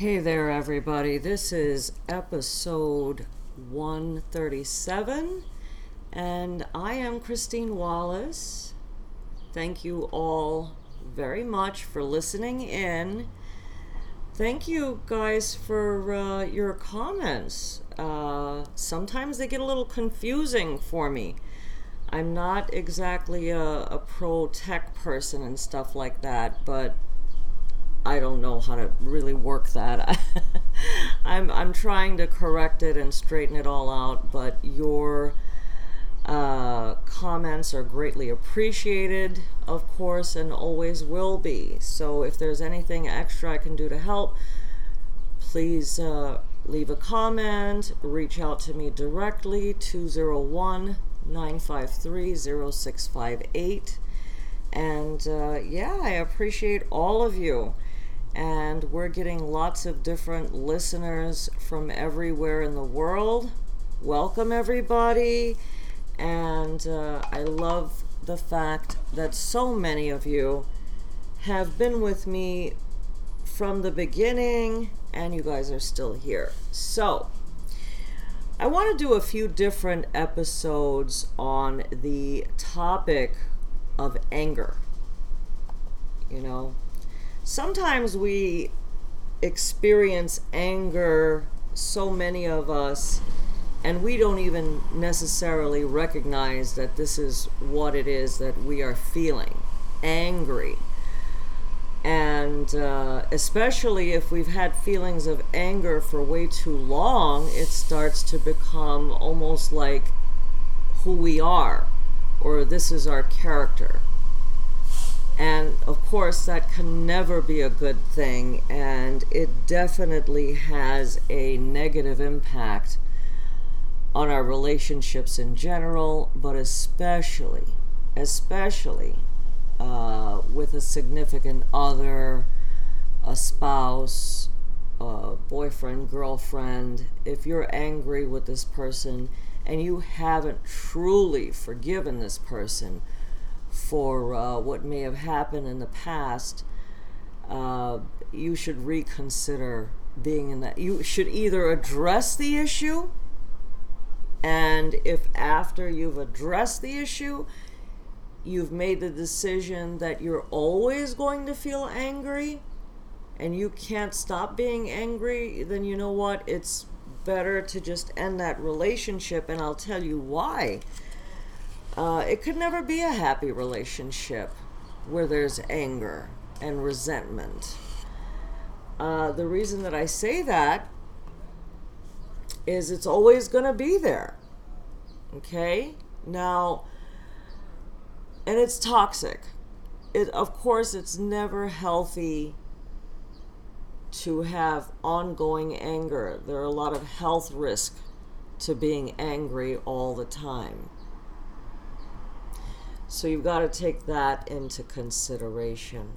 Hey there, everybody. This is episode 137, and I am Christine Wallace. Thank you all very much for listening in. Thank you guys for uh, your comments. Uh, sometimes they get a little confusing for me. I'm not exactly a, a pro tech person and stuff like that, but I don't know how to really work that. I'm I'm trying to correct it and straighten it all out, but your uh, comments are greatly appreciated, of course, and always will be. So if there's anything extra I can do to help, please uh, leave a comment, reach out to me directly 201 953 0658. And uh, yeah, I appreciate all of you and we're getting lots of different listeners from everywhere in the world. Welcome, everybody. And uh, I love the fact that so many of you have been with me from the beginning, and you guys are still here. So, I want to do a few different episodes on the topic of anger. You know, sometimes we experience anger, so many of us, and we don't even necessarily recognize that this is what it is that we are feeling angry. And uh, especially if we've had feelings of anger for way too long, it starts to become almost like who we are, or this is our character. And of course, that can never be a good thing, and it definitely has a negative impact on our relationships in general, but especially, especially uh, with a significant other, a spouse, a boyfriend, girlfriend. If you're angry with this person and you haven't truly forgiven this person, for uh, what may have happened in the past, uh, you should reconsider being in that. You should either address the issue, and if after you've addressed the issue, you've made the decision that you're always going to feel angry and you can't stop being angry, then you know what? It's better to just end that relationship, and I'll tell you why uh, it could never be a happy relationship where there's anger and resentment. Uh, the reason that I say that is it's always going to be there. Okay? Now, and it's toxic. It, of course, it's never healthy to have ongoing anger. There are a lot of health risk to being angry all the time. So you've got to take that into consideration.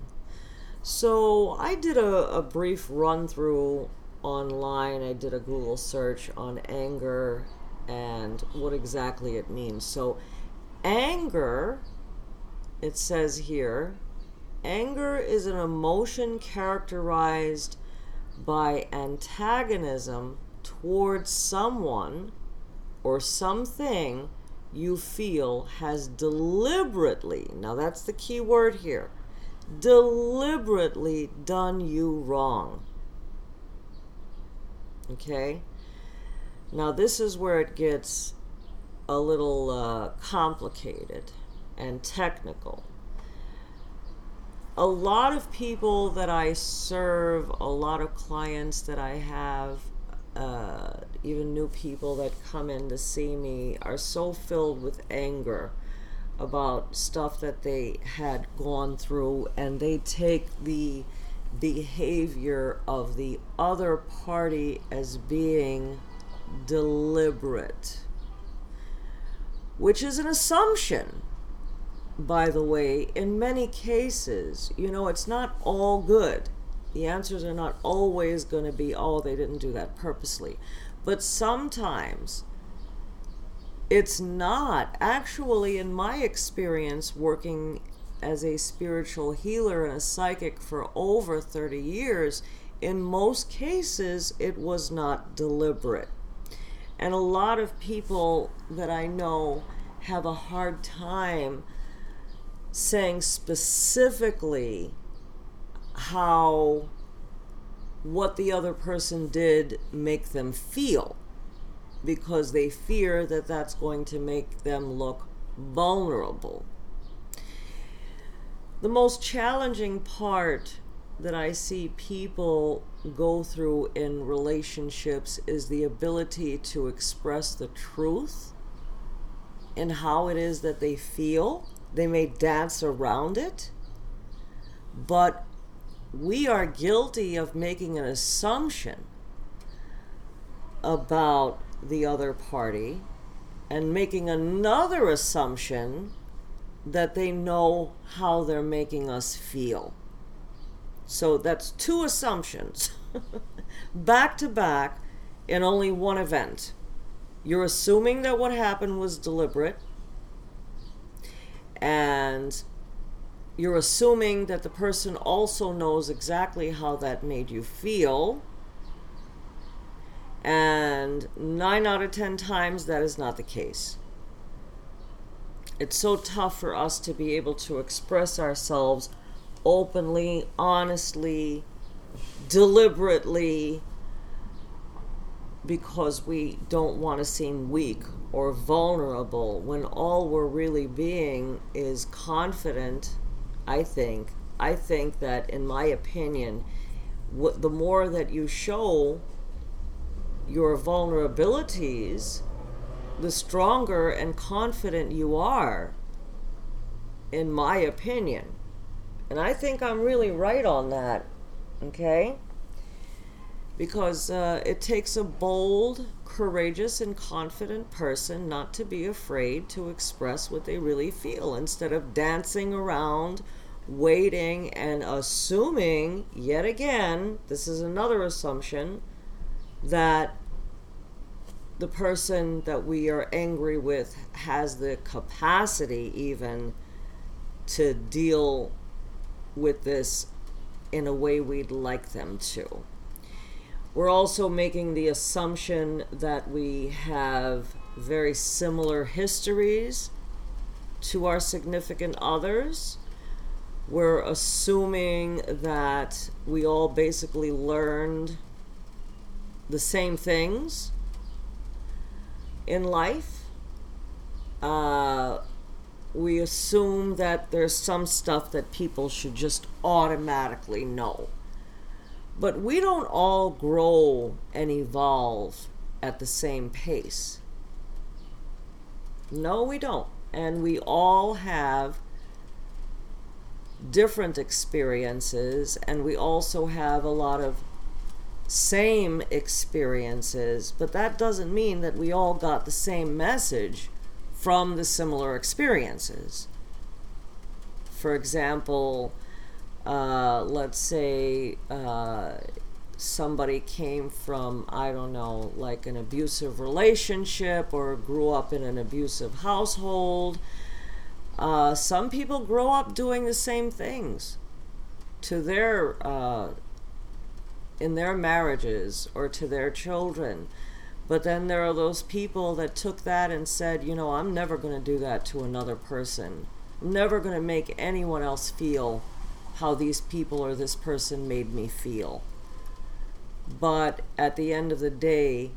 So I did a, a brief run through online. I did a Google search on anger and what exactly it means. So, anger, it says here, anger is an emotion characterized by antagonism towards someone or something you feel has deliberately, now that's the key word here, deliberately done you wrong. Okay? Now, this is where it gets a little uh, complicated and technical. A lot of people that I serve, a lot of clients that I have, uh, even new people that come in to see me are so filled with anger about stuff that they had gone through and they take the behavior of the other party as being deliberate which is an assumption by the way in many cases. You know it's not all good the answers are not always going to be, oh, they didn't do that purposely. But sometimes it's not. Actually, in my experience, working as a spiritual healer and a psychic for over 30 years, in most cases, it was not deliberate. And a lot of people that I know have a hard time saying specifically how what the other person did make them feel because they fear that that's going to make them look vulnerable. The most challenging part that I see people go through in relationships is the ability to express the truth and how it is that they feel. They may dance around it, but we are guilty of making an assumption about the other party and making another assumption that they know how they're making us feel. So that's two assumptions back to back in only one event. You're assuming that what happened was deliberate, and you're assuming that the person also knows exactly how that made you feel. And nine out of ten times, that is not the case. It's so tough for us to be able to express ourselves openly, honestly, deliberately, because we don't want to seem weak or vulnerable when all we're really being is confident I think. I think that, in my opinion, the more that you show your vulnerabilities, the stronger and confident you are, in my opinion. And I think I'm really right on that, okay? Because uh, it takes a bold, courageous, and confident person not to be afraid to express what they really feel instead of dancing around, waiting, and assuming, yet again, this is another assumption, that the person that we are angry with has the capacity even to deal with this in a way we'd like them to. We're also making the assumption that we have very similar histories to our significant others. We're assuming that we all basically learned the same things in life. Uh, we assume that there's some stuff that people should just automatically know. But we don't all grow and evolve at the same pace. No, we don't. And we all have different experiences, and we also have a lot of same experiences, but that doesn't mean that we all got the same message from the similar experiences. For example, uh, let's say uh, somebody came from, I don't know, like an abusive relationship or grew up in an abusive household. Uh, some people grow up doing the same things to their uh, in their marriages or to their children but then there are those people that took that and said, you know, I'm never going to do that to another person. I'm never going to make anyone else feel how these people or this person made me feel. But at the end of the day,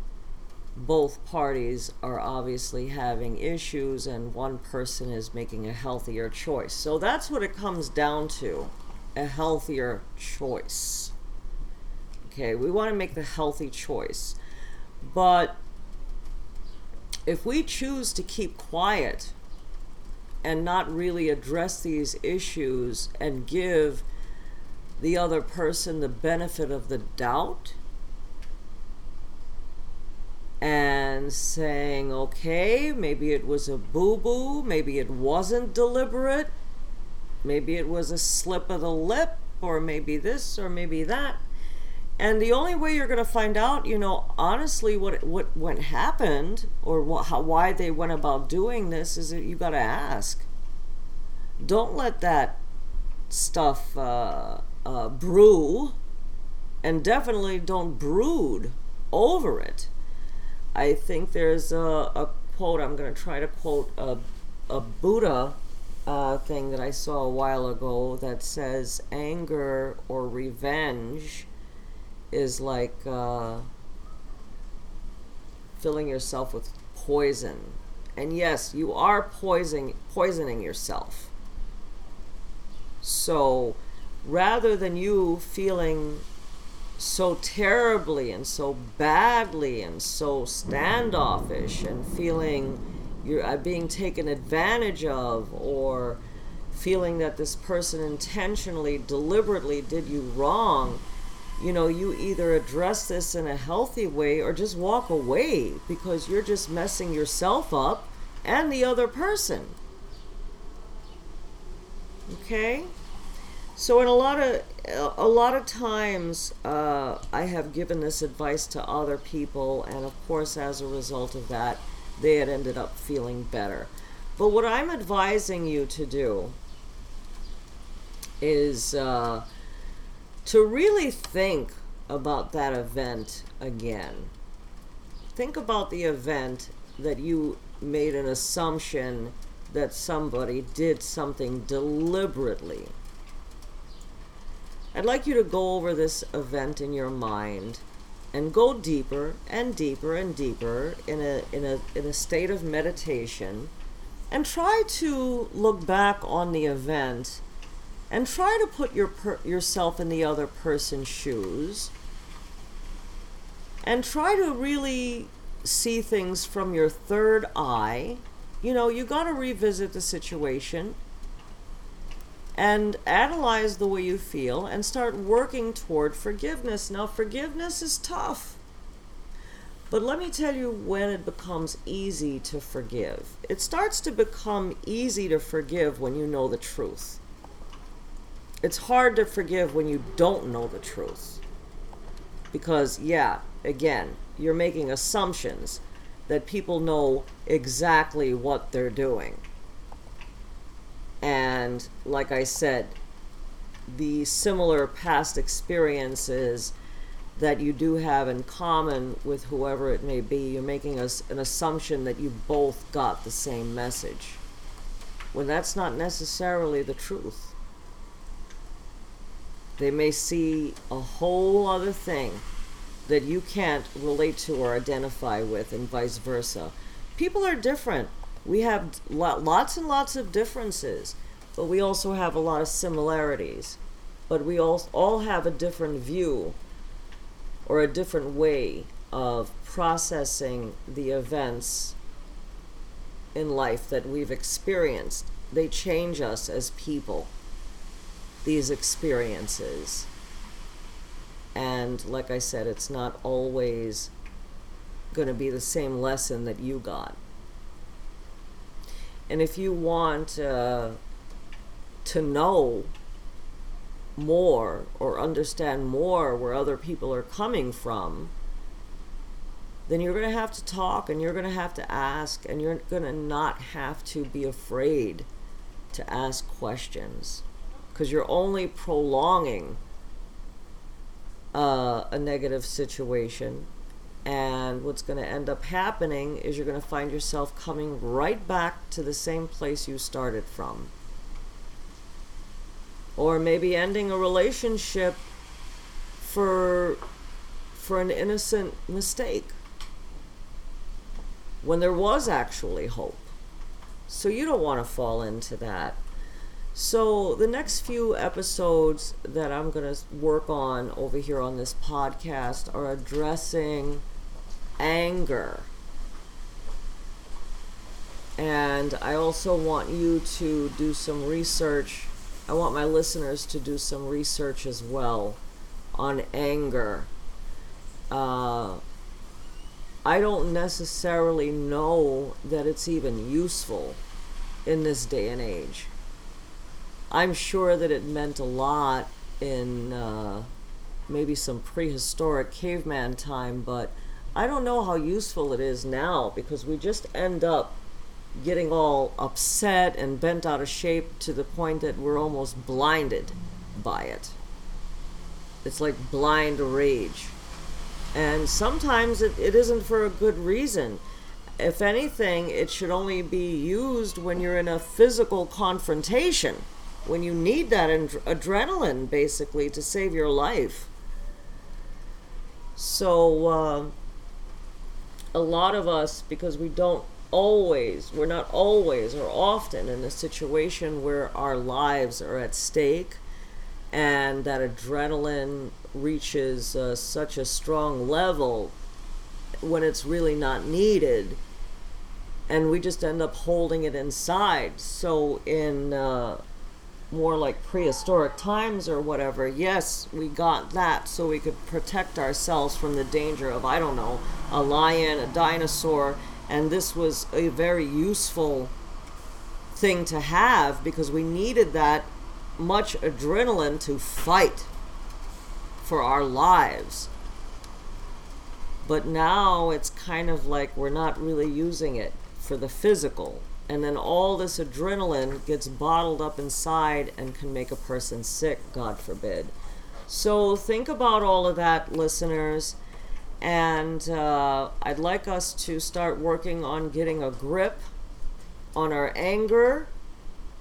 both parties are obviously having issues and one person is making a healthier choice. So that's what it comes down to a healthier choice. Okay, we want to make the healthy choice. But if we choose to keep quiet and not really address these issues and give the other person the benefit of the doubt and saying, okay, maybe it was a boo boo, maybe it wasn't deliberate, maybe it was a slip of the lip, or maybe this, or maybe that and the only way you're going to find out, you know, honestly, what what what happened or what, how, why they went about doing this is that you got to ask. Don't let that stuff uh, uh, brew and definitely don't brood over it. I think there's a, a quote, I'm going to try to quote a, a Buddha uh, thing that I saw a while ago that says anger or revenge is like uh, filling yourself with poison. And yes, you are poisoning poisoning yourself. So rather than you feeling so terribly and so badly and so standoffish and feeling you're uh, being taken advantage of or feeling that this person intentionally deliberately did you wrong you know you either address this in a healthy way or just walk away because you're just messing yourself up and the other person okay so in a lot of a lot of times uh, I have given this advice to other people, and of course, as a result of that, they had ended up feeling better. But what I'm advising you to do is uh, to really think about that event again. Think about the event that you made an assumption that somebody did something deliberately I'd like you to go over this event in your mind and go deeper and deeper and deeper in a, in a, in a state of meditation and try to look back on the event and try to put your per- yourself in the other person's shoes and try to really see things from your third eye. You know, you got to revisit the situation and analyze the way you feel and start working toward forgiveness. Now, forgiveness is tough. But let me tell you when it becomes easy to forgive. It starts to become easy to forgive when you know the truth. It's hard to forgive when you don't know the truth. Because, yeah, again, you're making assumptions that people know exactly what they're doing. And like I said, the similar past experiences that you do have in common with whoever it may be, you're making a, an assumption that you both got the same message. When that's not necessarily the truth. They may see a whole other thing that you can't relate to or identify with, and vice versa. People are different we have lots and lots of differences, but we also have a lot of similarities. But we all, all have a different view or a different way of processing the events in life that we've experienced. They change us as people, these experiences. And like I said, it's not always going to be the same lesson that you got. And if you want uh, to know more or understand more where other people are coming from, then you're going to have to talk and you're going to have to ask and you're going to not have to be afraid to ask questions because you're only prolonging uh, a negative situation and what's going to end up happening is you're going to find yourself coming right back to the same place you started from. Or maybe ending a relationship for for an innocent mistake when there was actually hope. So you don't want to fall into that. So the next few episodes that I'm going to work on over here on this podcast are addressing anger. And I also want you to do some research. I want my listeners to do some research as well on anger. Uh, I don't necessarily know that it's even useful in this day and age. I'm sure that it meant a lot in uh, maybe some prehistoric caveman time, but I don't know how useful it is now because we just end up getting all upset and bent out of shape to the point that we're almost blinded by it. It's like blind rage. And sometimes it, it isn't for a good reason. If anything, it should only be used when you're in a physical confrontation, when you need that ad- adrenaline, basically, to save your life. So, uh, a lot of us, because we don't always, we're not always or often in a situation where our lives are at stake and that adrenaline reaches uh, such a strong level when it's really not needed and we just end up holding it inside so in uh, more like prehistoric times or whatever yes we got that so we could protect ourselves from the danger of i don't know a lion a dinosaur and this was a very useful thing to have because we needed that much adrenaline to fight for our lives. But now it's kind of like we're not really using it for the physical. And then all this adrenaline gets bottled up inside and can make a person sick, God forbid. So think about all of that, listeners. And uh, I'd like us to start working on getting a grip on our anger.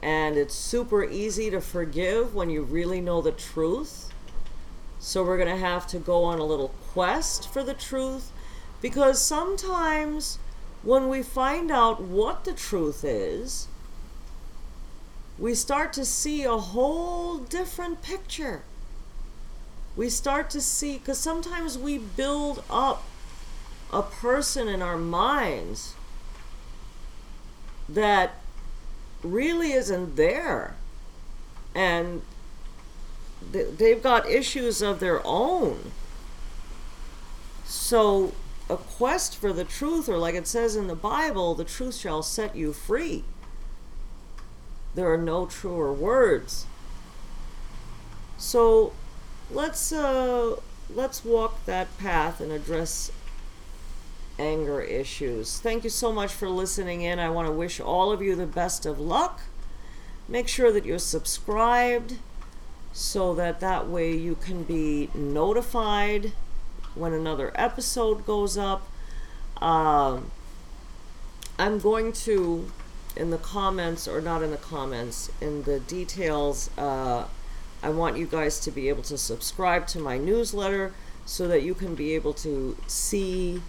And it's super easy to forgive when you really know the truth. So we're going to have to go on a little quest for the truth because sometimes when we find out what the truth is, we start to see a whole different picture. We start to see, because sometimes we build up a person in our minds that really isn't there. And they've got issues of their own. So, a quest for the truth, or like it says in the Bible, the truth shall set you free. There are no truer words. So, let's uh, let's walk that path and address anger issues. Thank you so much for listening in. I want to wish all of you the best of luck. Make sure that you're subscribed so that that way you can be notified when another episode goes up. Uh, I'm going to, in the comments, or not in the comments, in the details, uh, I want you guys to be able to subscribe to my newsletter so that you can be able to see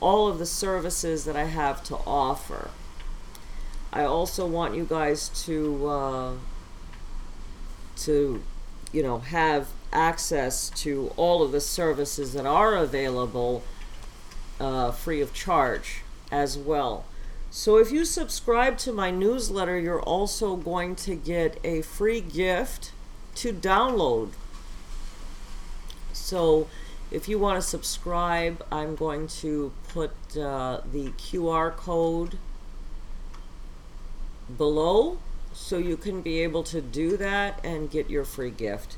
all of the services that I have to offer. I also want you guys to uh, to you know have access to all of the services that are available uh, free of charge as well. So if you subscribe to my newsletter, you're also going to get a free gift to download. So if you want to subscribe, I'm going to put uh, the QR code below so you can be able to do that and get your free gift.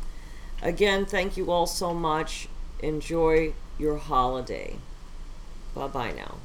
Again, thank you all so much. Enjoy your holiday. Bye bye now.